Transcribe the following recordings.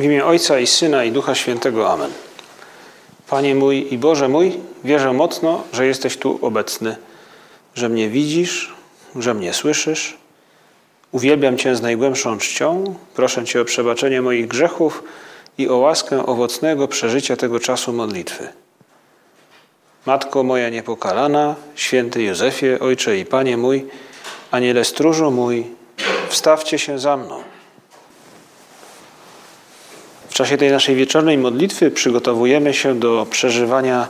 W imię Ojca i Syna i Ducha Świętego. Amen. Panie mój i Boże mój, wierzę mocno, że jesteś tu obecny, że mnie widzisz, że mnie słyszysz. Uwielbiam Cię z najgłębszą czcią. Proszę Cię o przebaczenie moich grzechów i o łaskę owocnego przeżycia tego czasu modlitwy. Matko moja niepokalana, święty Józefie, Ojcze i Panie mój, Aniele stróżu mój, wstawcie się za mną. Czasie tej naszej wieczornej modlitwy przygotowujemy się do przeżywania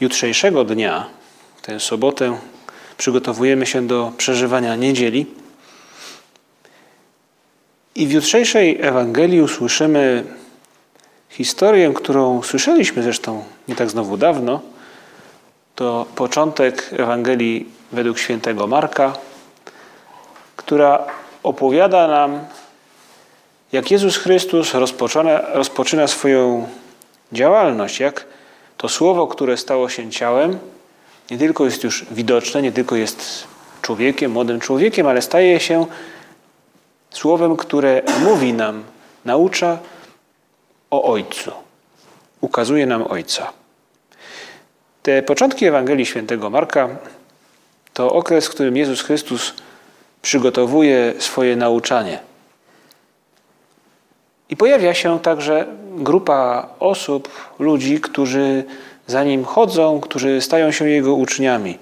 jutrzejszego dnia, tę sobotę. Przygotowujemy się do przeżywania niedzieli. I w jutrzejszej Ewangelii usłyszymy historię, którą słyszeliśmy zresztą nie tak znowu dawno. To początek Ewangelii według świętego Marka, która opowiada nam jak Jezus Chrystus rozpoczyna, swoją działalność, jak to słowo, które stało się ciałem, nie tylko jest już widoczne, nie tylko jest człowiekiem, młodym człowiekiem, ale staje się słowem, które mówi nam, naucza o Ojcu, ukazuje nam Ojca. Te początki Ewangelii Świętego Marka to okres, w którym Jezus Chrystus przygotowuje swoje nauczanie. I pojawia się także grupa osób, ludzi, którzy za nim chodzą, którzy stają się jego uczniami.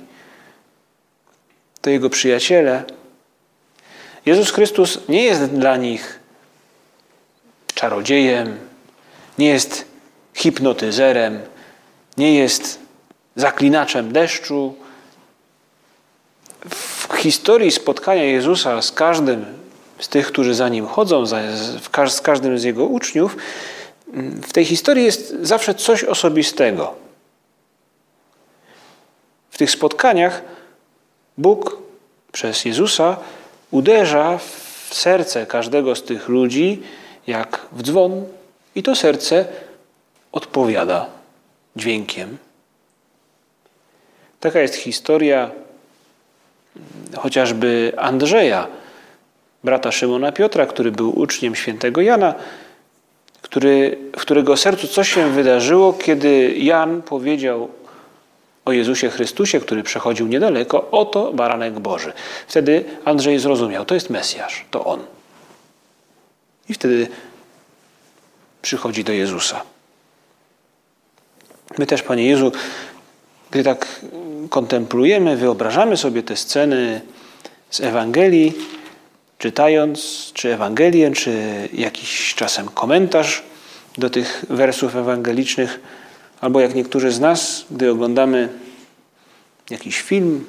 To jego przyjaciele. Jezus Chrystus nie jest dla nich czarodziejem, nie jest hipnotyzerem, nie jest zaklinaczem deszczu. W historii spotkania Jezusa z każdym z tych, którzy za nim chodzą, z każdym z jego uczniów, w tej historii jest zawsze coś osobistego. W tych spotkaniach Bóg przez Jezusa uderza w serce każdego z tych ludzi jak w dzwon, i to serce odpowiada dźwiękiem. Taka jest historia chociażby Andrzeja, brata Szymona Piotra, który był uczniem świętego Jana, który, w którego sercu coś się wydarzyło, kiedy Jan powiedział o Jezusie Chrystusie, który przechodził niedaleko, oto baranek Boży. Wtedy Andrzej zrozumiał, to jest Mesjasz, to On. I wtedy przychodzi do Jezusa. My też, Panie Jezu, gdy tak kontemplujemy, wyobrażamy sobie te sceny z Ewangelii, czytając czy Ewangelię, czy jakiś czasem komentarz do tych wersów ewangelicznych, albo jak niektórzy z nas, gdy oglądamy jakiś film,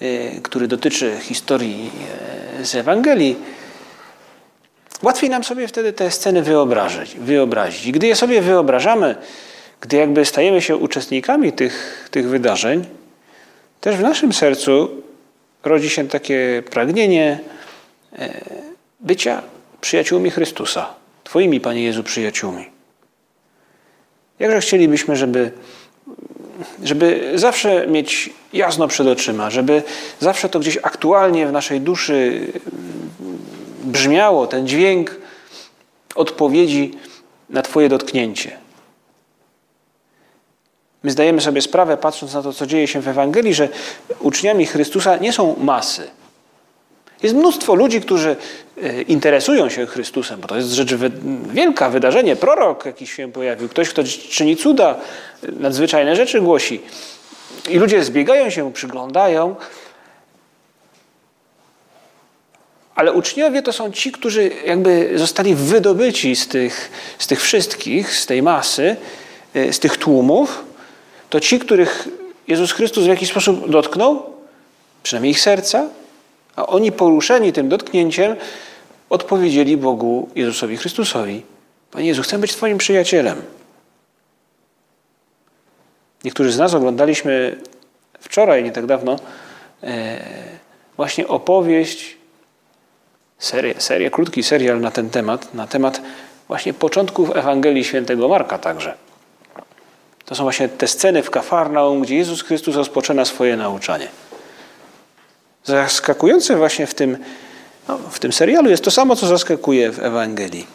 e, który dotyczy historii e, z Ewangelii, łatwiej nam sobie wtedy te sceny wyobrazić. wyobrazić. I gdy je sobie wyobrażamy, gdy jakby stajemy się uczestnikami tych, tych wydarzeń, też w naszym sercu rodzi się takie pragnienie e, bycia przyjaciółmi Chrystusa, Twoimi, Panie Jezu, przyjaciółmi. Jakże chcielibyśmy, żeby, żeby zawsze mieć jasno przed oczyma, żeby zawsze to gdzieś aktualnie w naszej duszy brzmiało, ten dźwięk odpowiedzi na Twoje dotknięcie. My zdajemy sobie sprawę, patrząc na to, co dzieje się w Ewangelii, że uczniami Chrystusa nie są masy. Jest mnóstwo ludzi, którzy e, interesują się Chrystusem, bo to jest rzecz wielka, wydarzenie. Prorok jakiś się pojawił, ktoś, kto czyni cuda, nadzwyczajne rzeczy głosi. I ludzie zbiegają się, przyglądają. Ale uczniowie to są ci, którzy jakby zostali wydobyci z tych, z tych wszystkich, z tej masy, e, z tych tłumów to ci, których Jezus Chrystus w jakiś sposób dotknął, przynajmniej ich serca, a oni poruszeni tym dotknięciem odpowiedzieli Bogu Jezusowi Chrystusowi. Panie Jezu, chcę być Twoim przyjacielem. Niektórzy z nas oglądaliśmy wczoraj, nie tak dawno, e, właśnie opowieść, serię, serię, krótki serial na ten temat, na temat właśnie początków Ewangelii Świętego Marka także. To są właśnie te sceny w Kafarnaum, gdzie Jezus Chrystus rozpoczyna swoje nauczanie. Zaskakujące właśnie w tym, no, w tym serialu jest to samo, co zaskakuje w Ewangelii.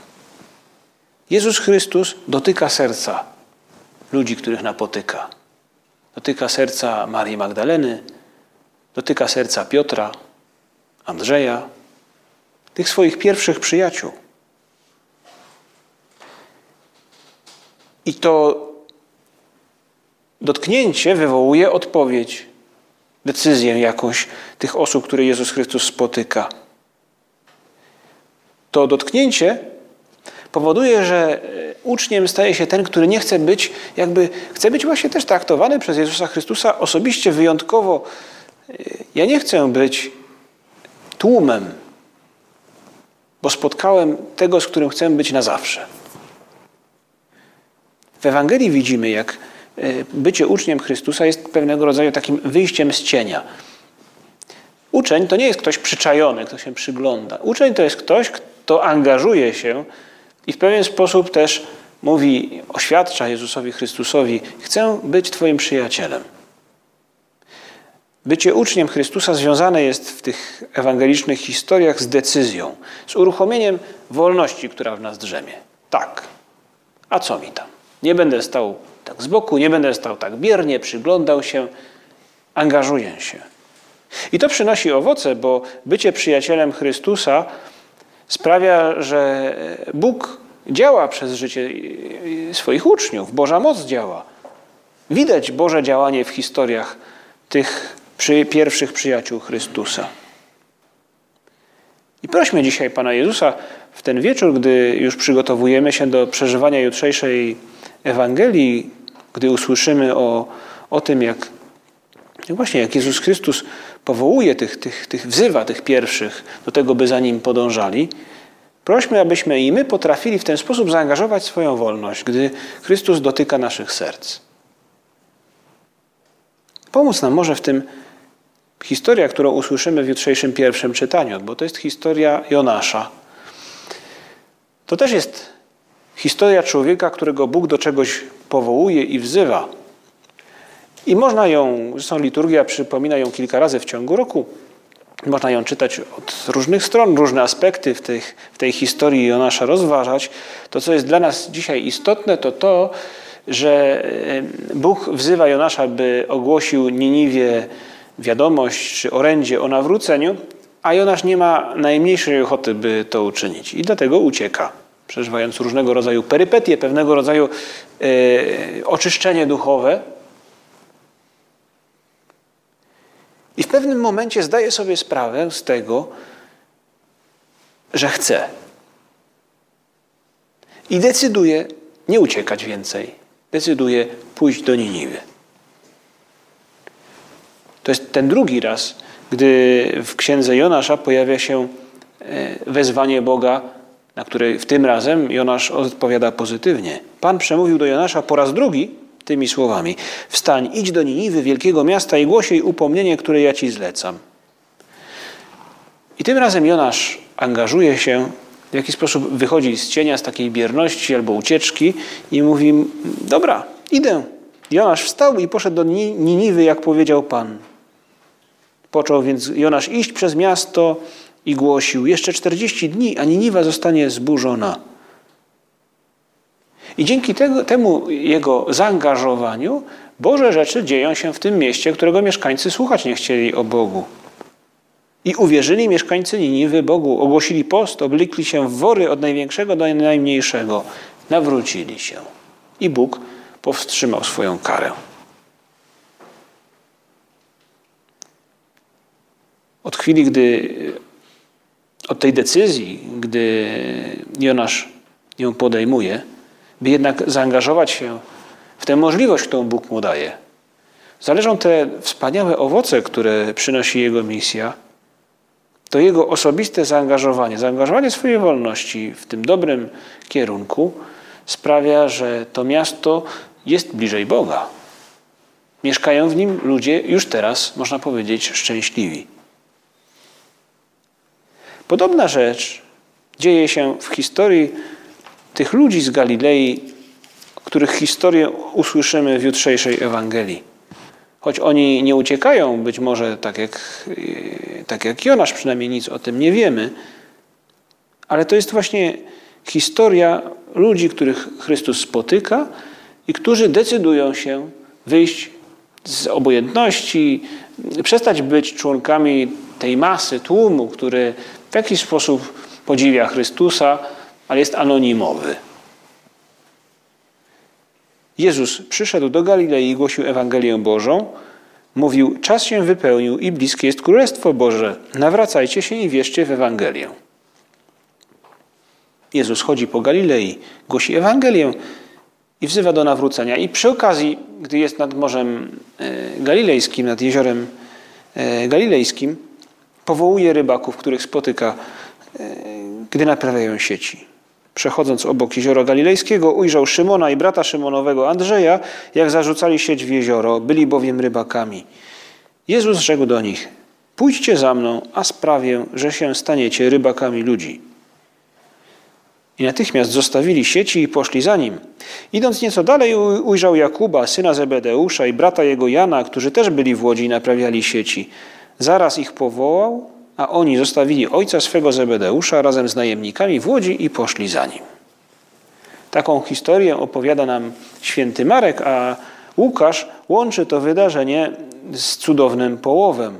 Jezus Chrystus dotyka serca ludzi, których napotyka. Dotyka serca Marii Magdaleny, dotyka serca Piotra, Andrzeja, tych swoich pierwszych przyjaciół. I to dotknięcie wywołuje odpowiedź, decyzję jakąś tych osób, które Jezus Chrystus spotyka. To dotknięcie powoduje, że e, uczniem staje się ten, który nie chce być, jakby chce być właśnie też traktowany przez Jezusa Chrystusa osobiście wyjątkowo. E, ja nie chcę być tłumem, bo spotkałem tego, z którym chcę być na zawsze. W Ewangelii widzimy, jak bycie uczniem Chrystusa jest pewnego rodzaju takim wyjściem z cienia. Uczeń to nie jest ktoś przyczajony, kto się przygląda. Uczeń to jest ktoś, kto angażuje się i w pewien sposób też mówi, oświadcza Jezusowi Chrystusowi: Chcę być Twoim przyjacielem. Bycie uczniem Chrystusa związane jest w tych ewangelicznych historiach z decyzją, z uruchomieniem wolności, która w nas drzemie. Tak, a co mi tam? Nie będę stał tak z boku, nie będę stał tak biernie, przyglądał się, angażuję się. I to przynosi owoce, bo bycie przyjacielem Chrystusa sprawia, że Bóg działa przez życie swoich uczniów, Boża moc działa. Widać Boże działanie w historiach tych przy pierwszych przyjaciół Chrystusa. I prośmy dzisiaj Pana Jezusa w ten wieczór, gdy już przygotowujemy się do przeżywania jutrzejszej Ewangelii, gdy usłyszymy o, o tym, jak właśnie jak Jezus Chrystus powołuje tych, tych, tych, wzywa tych pierwszych do tego, by za Nim podążali, prośmy, abyśmy i my potrafili w ten sposób zaangażować swoją wolność, gdy Chrystus dotyka naszych serc. Pomóc nam może w tym historia, którą usłyszymy w jutrzejszym pierwszym czytaniu, bo to jest historia Jonasza. To też jest historia człowieka, którego Bóg do czegoś powołuje i wzywa. I można ją, zresztą liturgia przypomina ją kilka razy w ciągu roku, można ją czytać od różnych stron, różne aspekty w, tych, w tej historii Jonasza rozważać. To, co jest dla nas dzisiaj istotne, to to, że Bóg wzywa Jonasza, by ogłosił Niniwie wiadomość czy orędzie o nawróceniu, a Jonasz nie ma najmniejszej ochoty, by to uczynić i dlatego ucieka, przeżywając różnego rodzaju perypetie, pewnego rodzaju e, oczyszczenie duchowe. I w pewnym momencie zdaje sobie sprawę z tego, że chce. I decyduje nie uciekać więcej. Decyduje pójść do Niniwy. To jest ten drugi raz, gdy w księdze Jonasza pojawia się e, wezwanie Boga, na które w tym razem Jonasz odpowiada pozytywnie. Pan przemówił do Jonasza po raz drugi tymi słowami: Wstań, idź do Niniwy, wielkiego miasta i głosiej upomnienie, które ja ci zlecam. I tym razem Jonasz angażuje się, w jaki sposób wychodzi z cienia, z takiej bierności albo ucieczki i mówi: Dobra, idę. Jonasz wstał i poszedł do Niniwy, jak powiedział Pan. Począł więc Jonasz iść przez miasto i głosił: Jeszcze 40 dni, a Niniwa zostanie zburzona. I dzięki tego, temu jego zaangażowaniu Boże rzeczy dzieją się w tym mieście, którego mieszkańcy słuchać nie chcieli o Bogu. I uwierzyli mieszkańcy Niniwy Bogu, ogłosili post, oblikli się w wory od największego do najmniejszego, nawrócili się. I Bóg powstrzymał swoją karę. Od chwili, gdy od tej decyzji, gdy Jonasz ją podejmuje, by jednak zaangażować się w tę możliwość, którą Bóg mu daje, zależą te wspaniałe owoce, które przynosi jego misja, to jego osobiste zaangażowanie, zaangażowanie swojej wolności w tym dobrym kierunku sprawia, że to miasto jest bliżej Boga. Mieszkają w nim ludzie już teraz, można powiedzieć, szczęśliwi. Podobna rzecz dzieje się w historii tych ludzi z Galilei, których historię usłyszymy w jutrzejszej Ewangelii. Choć oni nie uciekają, być może tak jak, tak jak Jonasz, przynajmniej nic o tym nie wiemy, ale to jest właśnie historia ludzi, których Chrystus spotyka i którzy decydują się wyjść z obojętności, przestać być członkami tej masy, tłumu, który w jakiś sposób podziwia Chrystusa, ale jest anonimowy. Jezus przyszedł do Galilei i głosił Ewangelię Bożą. Mówił: Czas się wypełnił i bliskie jest Królestwo Boże. Nawracajcie się i wierzcie w Ewangelię. Jezus chodzi po Galilei, głosi Ewangelię i wzywa do nawrócenia. I przy okazji, gdy jest nad Morzem e, Galilejskim, nad jeziorem e, galilejskim, powołuje rybaków, których spotyka, e, gdy naprawiają sieci. Przechodząc obok jeziora galilejskiego, ujrzał Szymona i brata Szymonowego Andrzeja, jak zarzucali sieć w jezioro, byli bowiem rybakami. Jezus rzekł do nich: Pójdźcie za mną, a sprawię, że się staniecie rybakami ludzi. I natychmiast zostawili sieci i poszli za nim. Idąc nieco dalej, ujrzał Jakuba, syna Zebedeusza i brata jego Jana, którzy też byli w łodzi i naprawiali sieci. Zaraz ich powołał, a oni zostawili ojca swego Zebedeusza razem z najemnikami w łodzi i poszli za nim. Taką historię opowiada nam święty Marek, a Łukasz łączy to wydarzenie z cudownym połowem.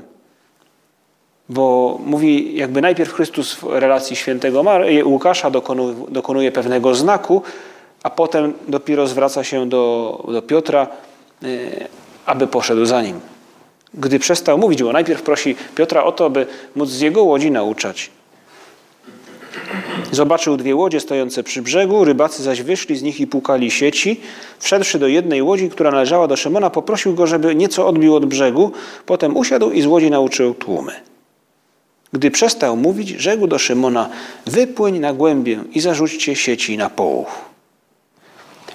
Bo mówi, jakby najpierw Chrystus w relacji świętego Mar Łukasza dokonuje, dokonuje pewnego znaku, a potem dopiero zwraca się do, do Piotra, y, aby poszedł za nim. Gdy przestał mówić, bo najpierw prosi Piotra o to, aby móc z jego łodzi nauczać. Zobaczył dwie łodzie stojące przy brzegu, rybacy zaś wyszli z nich i pukali sieci. Wszedłszy do jednej łodzi, która należała do Szymona, poprosił go, żeby nieco odbił od brzegu. Potem usiadł i z łodzi nauczył tłumy. Gdy przestał mówić, rzekł do Szymona: Wypłyń na głębię i zarzućcie sieci na połów.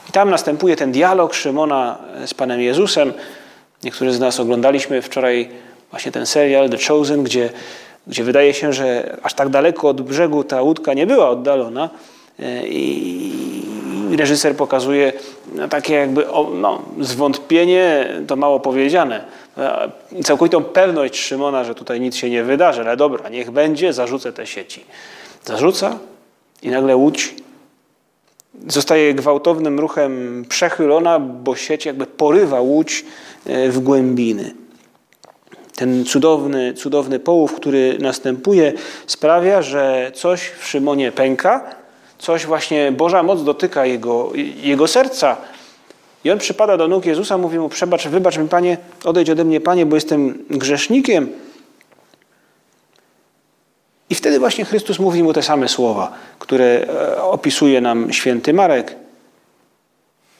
I tam następuje ten dialog Szymona z Panem Jezusem. Niektórzy z nas oglądaliśmy wczoraj właśnie ten serial The Chosen, gdzie, gdzie wydaje się, że aż tak daleko od brzegu ta łódka nie była oddalona. E, I reżyser pokazuje no, takie jakby no, zwątpienie, to mało powiedziane. E, całkowitą pewność Szymona, że tutaj nic się nie wydarzy, ale dobra, niech będzie, zarzucę te sieci. Zarzuca i nagle łódź zostaje gwałtownym ruchem przechylona, bo sieć jakby porywa łódź e, w głębiny. Ten cudowny, cudowny połów, który następuje, sprawia, że coś w Szymonie pęka, coś właśnie Boża moc dotyka jego, jego serca. I on przypada do nóg Jezusa, mówi mu: Przebacz, wybacz mi, panie, odejdź ode mnie, panie, bo jestem grzesznikiem. I wtedy właśnie Chrystus mówi mu te same słowa, które e, opisuje nam święty Marek.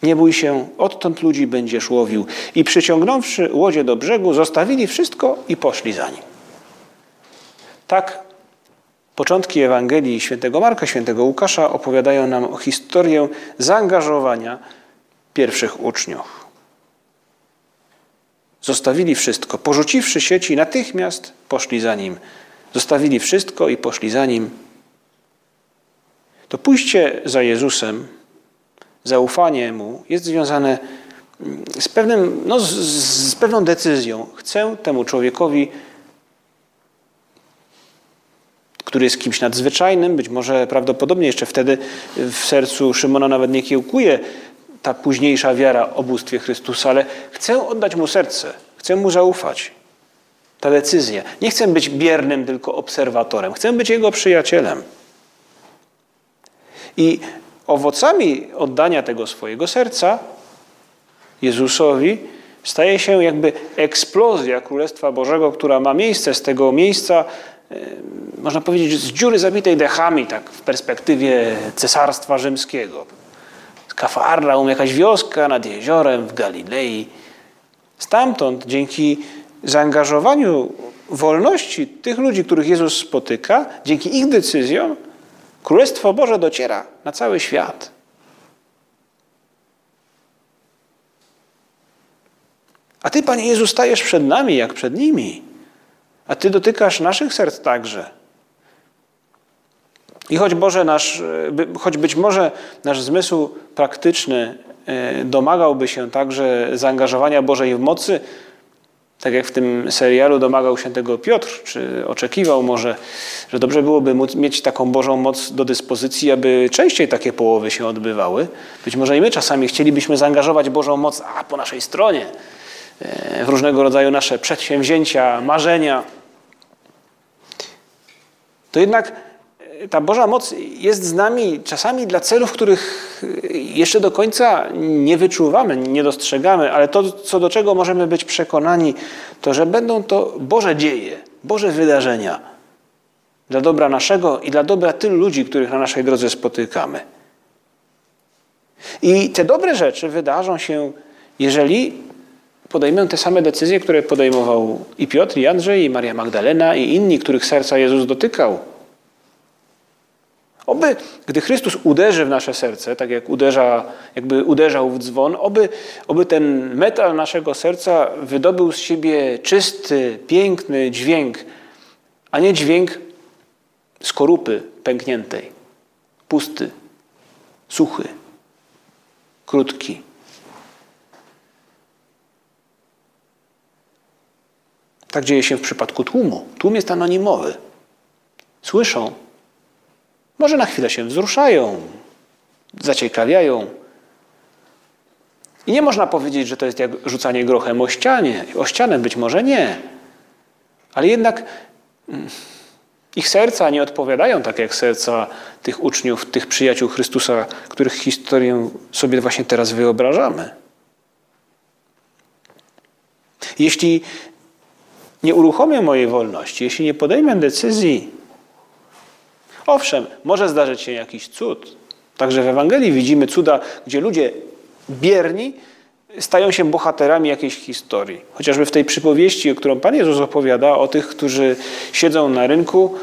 Nie bój się, odtąd ludzi będziesz łowił. I przyciągnąwszy łodzie do brzegu, zostawili wszystko i poszli za nim. Tak początki Ewangelii świętego Marka, świętego Łukasza opowiadają nam historię zaangażowania pierwszych uczniów. Zostawili wszystko. Porzuciwszy sieci, natychmiast poszli za nim. Zostawili wszystko i poszli za nim. To pójście za Jezusem, zaufanie Mu jest związane z, pewnym, no, z, z pewną decyzją. Chcę temu człowiekowi, który jest kimś nadzwyczajnym, być może prawdopodobnie jeszcze wtedy w sercu Szymona nawet nie kiełkuje ta późniejsza wiara o bóstwie Chrystusa, ale chcę oddać Mu serce, chcę Mu zaufać ta decyzja. Nie chcę być biernym tylko obserwatorem, chcę być Jego przyjacielem. I owocami oddania tego swojego serca Jezusowi staje się jakby eksplozja Królestwa Bożego, która ma miejsce z tego miejsca, można powiedzieć, z dziury zabitej dechami, tak w perspektywie Cesarstwa Rzymskiego. Kafarnaum, jakaś wioska nad jeziorem w Galilei. Stamtąd, dzięki zaangażowaniu wolności tych ludzi, których Jezus spotyka, dzięki ich decyzjom, Królestwo Boże dociera na cały świat. A Ty, Panie Jezu, stajesz przed nami jak przed nimi. A Ty dotykasz naszych serc także. I choć, Boże nasz, choć być może nasz zmysł praktyczny e, domagałby się także zaangażowania Bożej mocy, Tak jak w tym serialu domagał się tego Piotr, czy oczekiwał może, że dobrze byłoby mieć taką Bożą moc do dyspozycji, aby częściej takie połowy się odbywały. Być może i my czasami chcielibyśmy zaangażować Bożą moc a, po naszej stronie, e, w różnego rodzaju nasze przedsięwzięcia, marzenia. To jednak ta Boża moc jest z nami czasami dla celów, których jeszcze do końca nie wyczuwamy, nie dostrzegamy, ale to, co do czego możemy być przekonani, to że będą to Boże dzieje, Boże wydarzenia dla dobra naszego i dla dobra tylu ludzi, których na naszej drodze spotykamy. I te dobre rzeczy wydarzą się, jeżeli podejmę te same decyzje, które podejmował i Piotr, i Andrzej, i Maria Magdalena, i inni, których serca Jezus dotykał. Oby, gdy Chrystus uderzy w nasze serce, tak jak uderza, jakby uderzał w dzwon, oby, oby ten metal naszego serca wydobył z siebie czysty, piękny dźwięk, a nie dźwięk skorupy pękniętej, pusty, suchy, krótki. Tak dzieje się w przypadku tłumu. Tłum jest anonimowy. Słyszą, może na chwilę się wzruszają, zaciekawiają. I nie można powiedzieć, że to jest jak rzucanie grochem o, ścianie, o ścianę, być może nie. Ale jednak mm, ich serca nie odpowiadają tak jak serca tych uczniów, tych przyjaciół Chrystusa, których historię sobie właśnie teraz wyobrażamy. Jeśli nie uruchomię mojej wolności, jeśli nie podejmę decyzji Owszem, może zdarzyć się jakiś cud. Także w Ewangelii widzimy cuda, gdzie ludzie bierni stają się bohaterami jakiejś historii. Chociażby w tej przypowieści, którą Pan Jezus opowiada o tych, którzy siedzą na rynku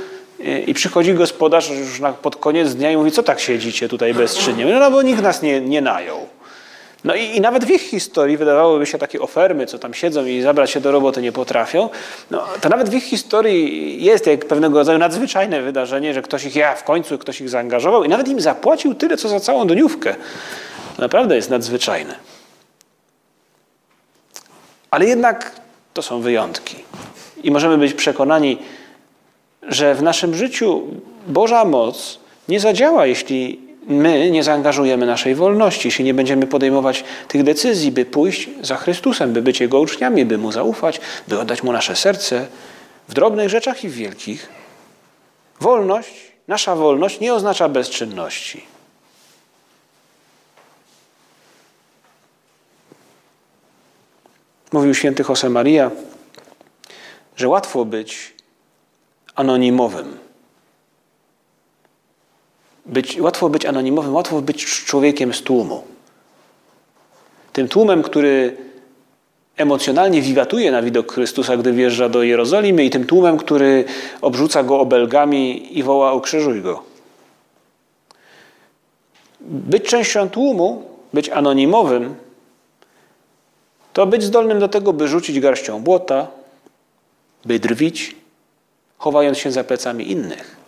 e, i przychodzi gospodarz już pod koniec dnia i mówi, co tak siedzicie tutaj bezczynnie? No, no bo nikt nas nie, nie najął. No i, i, nawet w ich historii wydawałoby się takie ofermy, co tam siedzą i zabrać się do roboty nie potrafią. No, to nawet w ich historii jest jak pewnego rodzaju nadzwyczajne wydarzenie, że ktoś ich, ja w końcu ktoś ich zaangażował i nawet im zapłacił tyle, co za całą dniówkę. To naprawdę jest nadzwyczajne. Ale jednak to są wyjątki. I możemy być przekonani, że w naszym życiu Boża moc nie zadziała, jeśli my nie zaangażujemy naszej wolności, jeśli nie będziemy podejmować tych decyzji, by pójść za Chrystusem, by być Jego uczniami, by Mu zaufać, by oddać Mu nasze serce w drobnych rzeczach i w wielkich. Wolność, nasza wolność nie oznacza bezczynności. Mówił święty Josemaria, że łatwo być anonimowym być, łatwo być anonimowym, łatwo być człowiekiem z tłumu. Tym tłumem, który emocjonalnie wiwatuje na widok Chrystusa, gdy wjeżdża do Jerozolimy i tym tłumem, który obrzuca go obelgami i woła ukrzyżuj go. Być częścią tłumu, być anonimowym, to być zdolnym do tego, by rzucić garścią błota, by drwić, chowając się za plecami innych.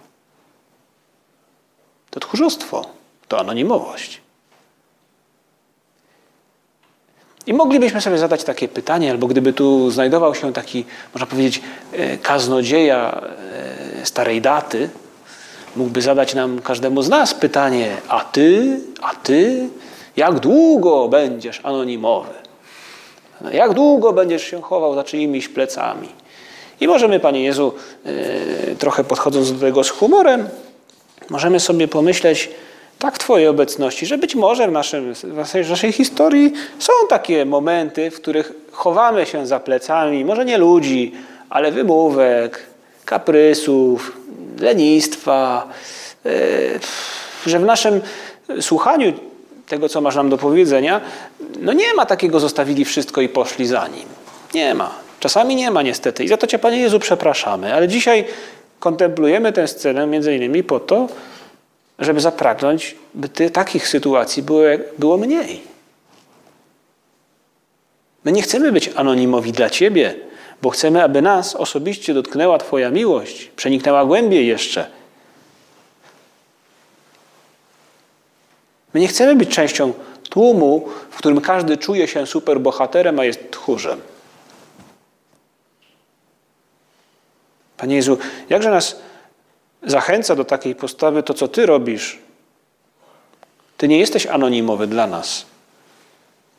To tchórzostwo, to anonimowość. I moglibyśmy sobie zadać takie pytanie, albo gdyby tu znajdował się taki, można powiedzieć, e, kaznodzieja e, starej daty, mógłby zadać nam każdemu z nas pytanie: A ty, a ty, jak długo będziesz anonimowy? Jak długo będziesz się chował za czyimiś plecami? I możemy, Panie Jezu, e, trochę podchodząc do tego z humorem, możemy sobie pomyśleć tak w Twojej obecności, że być może w, naszym, w naszej historii są takie momenty, w których chowamy się za plecami, może nie ludzi, ale wymówek, kaprysów, lenistwa, e, że w naszym słuchaniu tego, co masz nam do powiedzenia, no nie ma takiego zostawili wszystko i poszli za nim. Nie ma. Czasami nie ma niestety. I za to Cię, Panie Jezu, przepraszamy. Ale dzisiaj kontemplujemy tę scenę między innymi po to, żeby zapragnąć, by ty, takich sytuacji było, było mniej. My nie chcemy być anonimowi dla Ciebie, bo chcemy, aby nas osobiście dotknęła Twoja miłość, przeniknęła głębiej jeszcze. My nie chcemy być częścią tłumu, w którym każdy czuje się superbohaterem, a jest tchórzem. Panie Jezu, jakże nas zachęca do takiej postawy to, co Ty robisz. Ty nie jesteś anonimowy dla nas.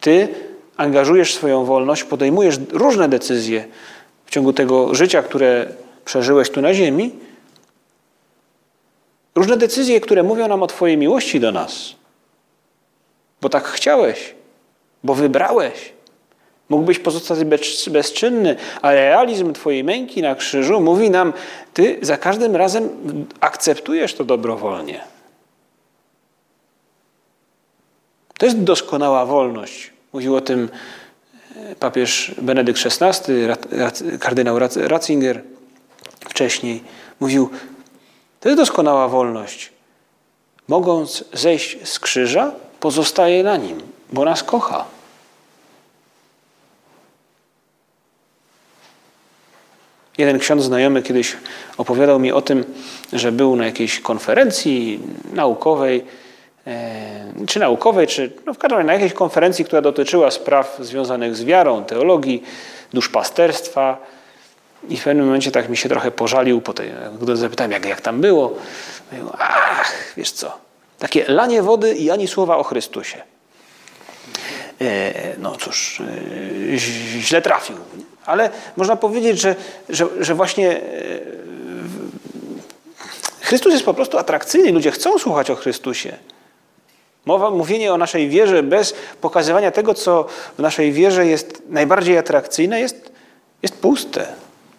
Ty angażujesz swoją wolność, podejmujesz różne decyzje w ciągu tego życia, które przeżyłeś tu na ziemi. Różne decyzje, które mówią nam o Twojej miłości do nas. Bo tak chciałeś, bo wybrałeś. Mógłbyś pozostać bezczynny, ale realizm Twojej męki na krzyżu mówi nam, Ty za każdym razem akceptujesz to dobrowolnie. To jest doskonała wolność. Mówił o tym e, papież Benedykt XVI, kardynał Ratzinger wcześniej. Mówił, to jest doskonała wolność. Mogąc zejść z krzyża, pozostaje na nim, bo nas kocha. Jeden ksiądz znajomy kiedyś opowiadał mi o tym, że był na jakiejś konferencji naukowej, e, czy naukowej, czy no w każdym razie na jakiejś konferencji, która dotyczyła spraw związanych z wiarą, teologii, duszpasterstwa. I w pewnym momencie tak mi się trochę pożalił, po tej, gdy zapytałem, jak, jak tam było. Mówił, ach, wiesz co, takie lanie wody i ani słowa o Chrystusie. E, no cóż, e, źle trafił. Ale można powiedzieć, że, że, że właśnie e, Chrystus jest po prostu atrakcyjny. Ludzie chcą słuchać o Chrystusie. Mowa, mówienie o naszej wierze bez pokazywania tego, co w naszej wierze jest najbardziej atrakcyjne, jest, jest puste,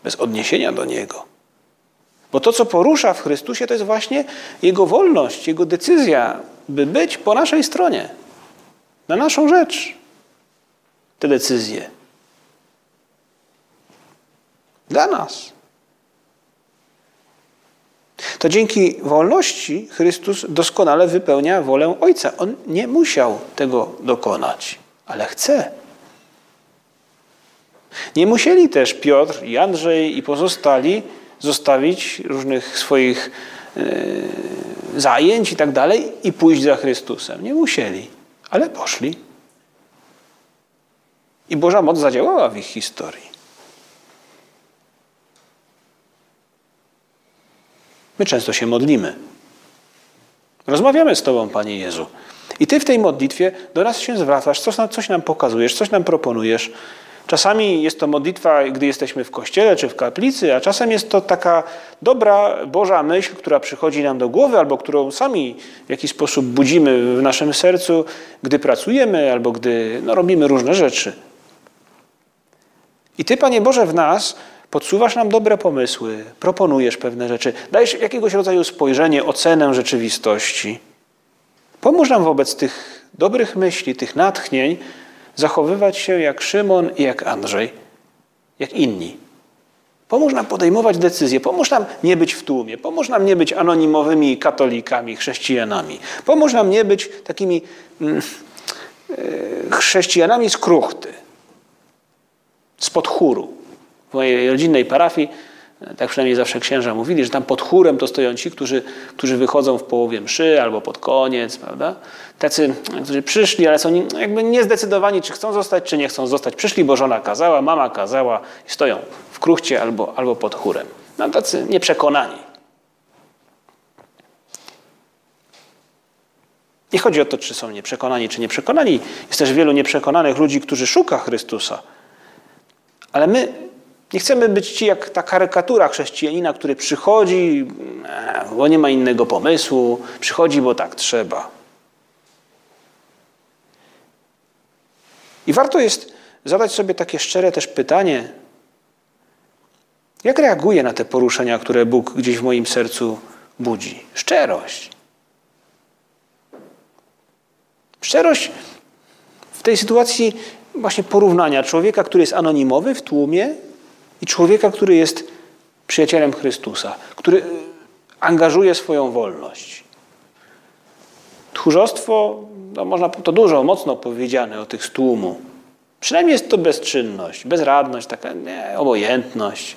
bez odniesienia do Niego. Bo to, co porusza w Chrystusie, to jest właśnie Jego wolność, Jego decyzja, by być po naszej stronie, na naszą rzecz. Te decyzje. Dla nas. To dzięki wolności Chrystus doskonale wypełnia wolę Ojca. On nie musiał tego dokonać, ale chce. Nie musieli też Piotr i Andrzej i pozostali zostawić różnych swoich yy, zajęć i tak dalej i pójść za Chrystusem. Nie musieli, ale poszli. I Boża moc zadziałała w ich historii. My często się modlimy. Rozmawiamy z Tobą, Panie Jezu. I Ty w tej modlitwie do nas się zwracasz, coś nam, coś nam pokazujesz, coś nam proponujesz. Czasami jest to modlitwa, gdy jesteśmy w kościele czy w kaplicy, a czasem jest to taka dobra Boża myśl, która przychodzi nam do głowy, albo którą sami w jakiś sposób budzimy w naszym sercu, gdy pracujemy, albo gdy no, robimy różne rzeczy. I Ty, Panie Boże, w nas podsuwasz nam dobre pomysły, proponujesz pewne rzeczy, dajesz jakiegoś rodzaju spojrzenie, ocenę rzeczywistości. Pomóż nam wobec tych dobrych myśli, tych natchnień zachowywać się jak Szymon i jak Andrzej, jak inni. Pomóż nam podejmować decyzje, pomóż nam nie być w tłumie, pomóż nam nie być anonimowymi katolikami, chrześcijanami, pomóż nam nie być takimi mm, e, chrześcijanami z kruchty, spod chóru w mojej rodzinnej parafii, tak przynajmniej zawsze księża mówili, że tam pod chórem to stoją ci, którzy, którzy wychodzą w połowie mszy albo pod koniec, prawda? Tacy, którzy przyszli, ale są jakby niezdecydowani, czy chcą zostać, czy nie chcą zostać. Przyszli, bo żona kazała, mama kazała i stoją w kruchcie albo, albo pod chórem. No tacy nieprzekonani. Nie chodzi o to, czy są nieprzekonani, czy nieprzekonani. Jest też wielu nieprzekonanych ludzi, którzy szuka Chrystusa. Ale my nie chcemy być ci jak ta karykatura chrześcijanina, który przychodzi, e, bo nie ma innego pomysłu, przychodzi, bo tak trzeba. I warto jest zadać sobie takie szczere też pytanie, jak reaguję na te poruszenia, które Bóg gdzieś w moim sercu budzi? Szczerość. Szczerość w tej sytuacji właśnie porównania człowieka, który jest anonimowy w tłumie, i człowieka, który jest przyjacielem Chrystusa, który angażuje swoją wolność. Tchórzostwo, no można to dużo, mocno powiedziane o tych z tłumu. Przynajmniej jest to bezczynność, bezradność, taka nie, obojętność.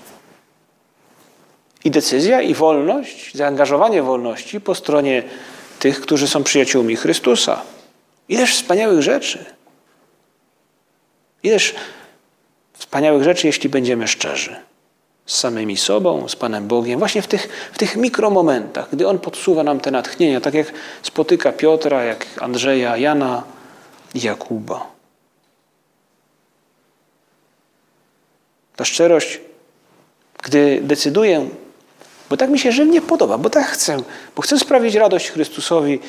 I decyzja, i wolność, zaangażowanie wolności po stronie tych, którzy są przyjaciółmi Chrystusa. Ileż wspaniałych rzeczy. Ileż wspaniałych rzeczy, jeśli będziemy szczerzy. Z samymi sobą, z Panem Bogiem, właśnie w tych, w tych mikromomentach, gdy On podsuwa nam te natchnienia, tak jak spotyka Piotra, jak Andrzeja, Jana Jakuba. Ta szczerość, gdy decyduję, bo tak mi się żywnie podoba, bo tak chcę, bo chcę sprawić radość Chrystusowi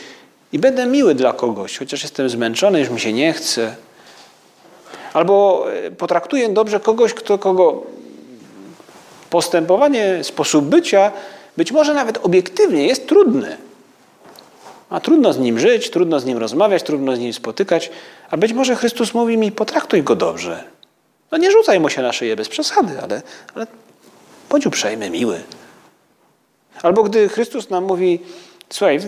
i będę miły dla kogoś, chociaż jestem zmęczony, już mi się nie chce. Albo e, potraktuję dobrze kogoś, kto kogo postępowanie, sposób bycia, być może nawet obiektywnie jest trudny. A trudno z nim żyć, trudno z nim rozmawiać, trudno z nim spotykać, a być może Chrystus mówi mi, potraktuj go dobrze. No nie rzucaj mu się na szyję bez przesady, ale, ale bądź uprzejmy, miły. Albo gdy Chrystus nam mówi, słuchaj,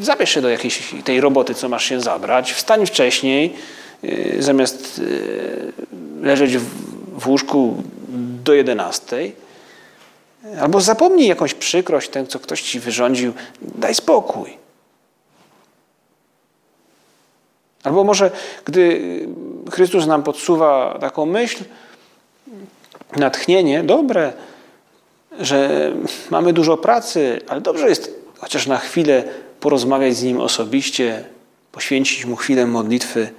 zabierz się do jakiejś tej roboty, co masz się zabrać, wstań wcześniej, yy, zamiast yy, leżeć w łóżku do 11. Albo zapomnij jakąś przykrość, tę, co ktoś ci wyrządził, daj spokój. Albo może, gdy Chrystus nam podsuwa taką myśl, natchnienie, dobre, że mamy dużo pracy, ale dobrze jest chociaż na chwilę porozmawiać z Nim osobiście, poświęcić Mu chwilę modlitwy.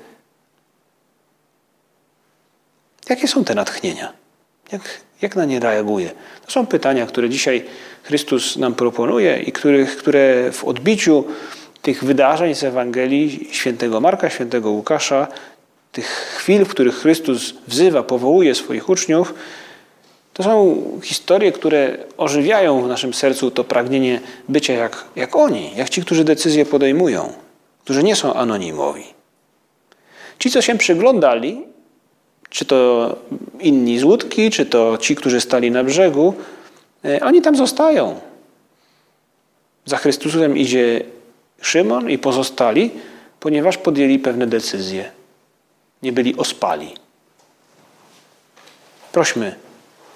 Jakie są te natchnienia? Jak, jak na nie reaguje? To są pytania, które dzisiaj Chrystus nam proponuje i których, które w odbiciu tych wydarzeń z Ewangelii świętego Marka, świętego Łukasza, tych chwil, w których Chrystus wzywa, powołuje swoich uczniów, to są historie, które ożywiają w naszym sercu to pragnienie bycia jak, jak oni, jak ci, którzy decyzje podejmują, którzy nie są anonimowi. Ci, co się przyglądali, czy to inni z łódki, czy to ci, którzy stali na brzegu, e, oni tam zostają. Za Chrystusem idzie Szymon i pozostali, ponieważ podjęli pewne decyzje. Nie byli ospali. Prośmy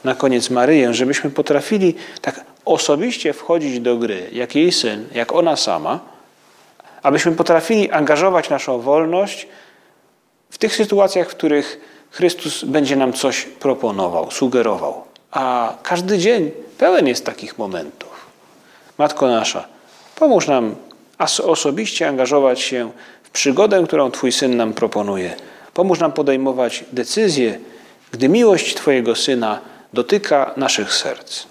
na koniec Maryję, żebyśmy potrafili tak osobiście wchodzić do gry, jak jej syn, jak ona sama, abyśmy potrafili angażować naszą wolność w tych sytuacjach, w których Chrystus będzie nam coś proponował, sugerował. A każdy dzień pełen jest takich momentów. Matko nasza, pomóż nam osobiście angażować się w przygodę, którą Twój syn nam proponuje. Pomóż nam podejmować decyzje, gdy miłość Twojego syna dotyka naszych serc.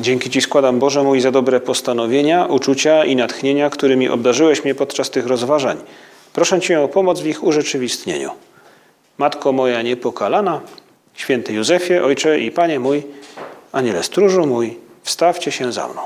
Dzięki Ci składam, Boże mój, za dobre postanowienia, uczucia i natchnienia, którymi obdarzyłeś mnie podczas tych rozważań. Proszę Cię o pomoc w ich urzeczywistnieniu. Matko moja niepokalana, święty Józefie, Ojcze i Panie mój, Aniele stróżu mój, wstawcie się za mną.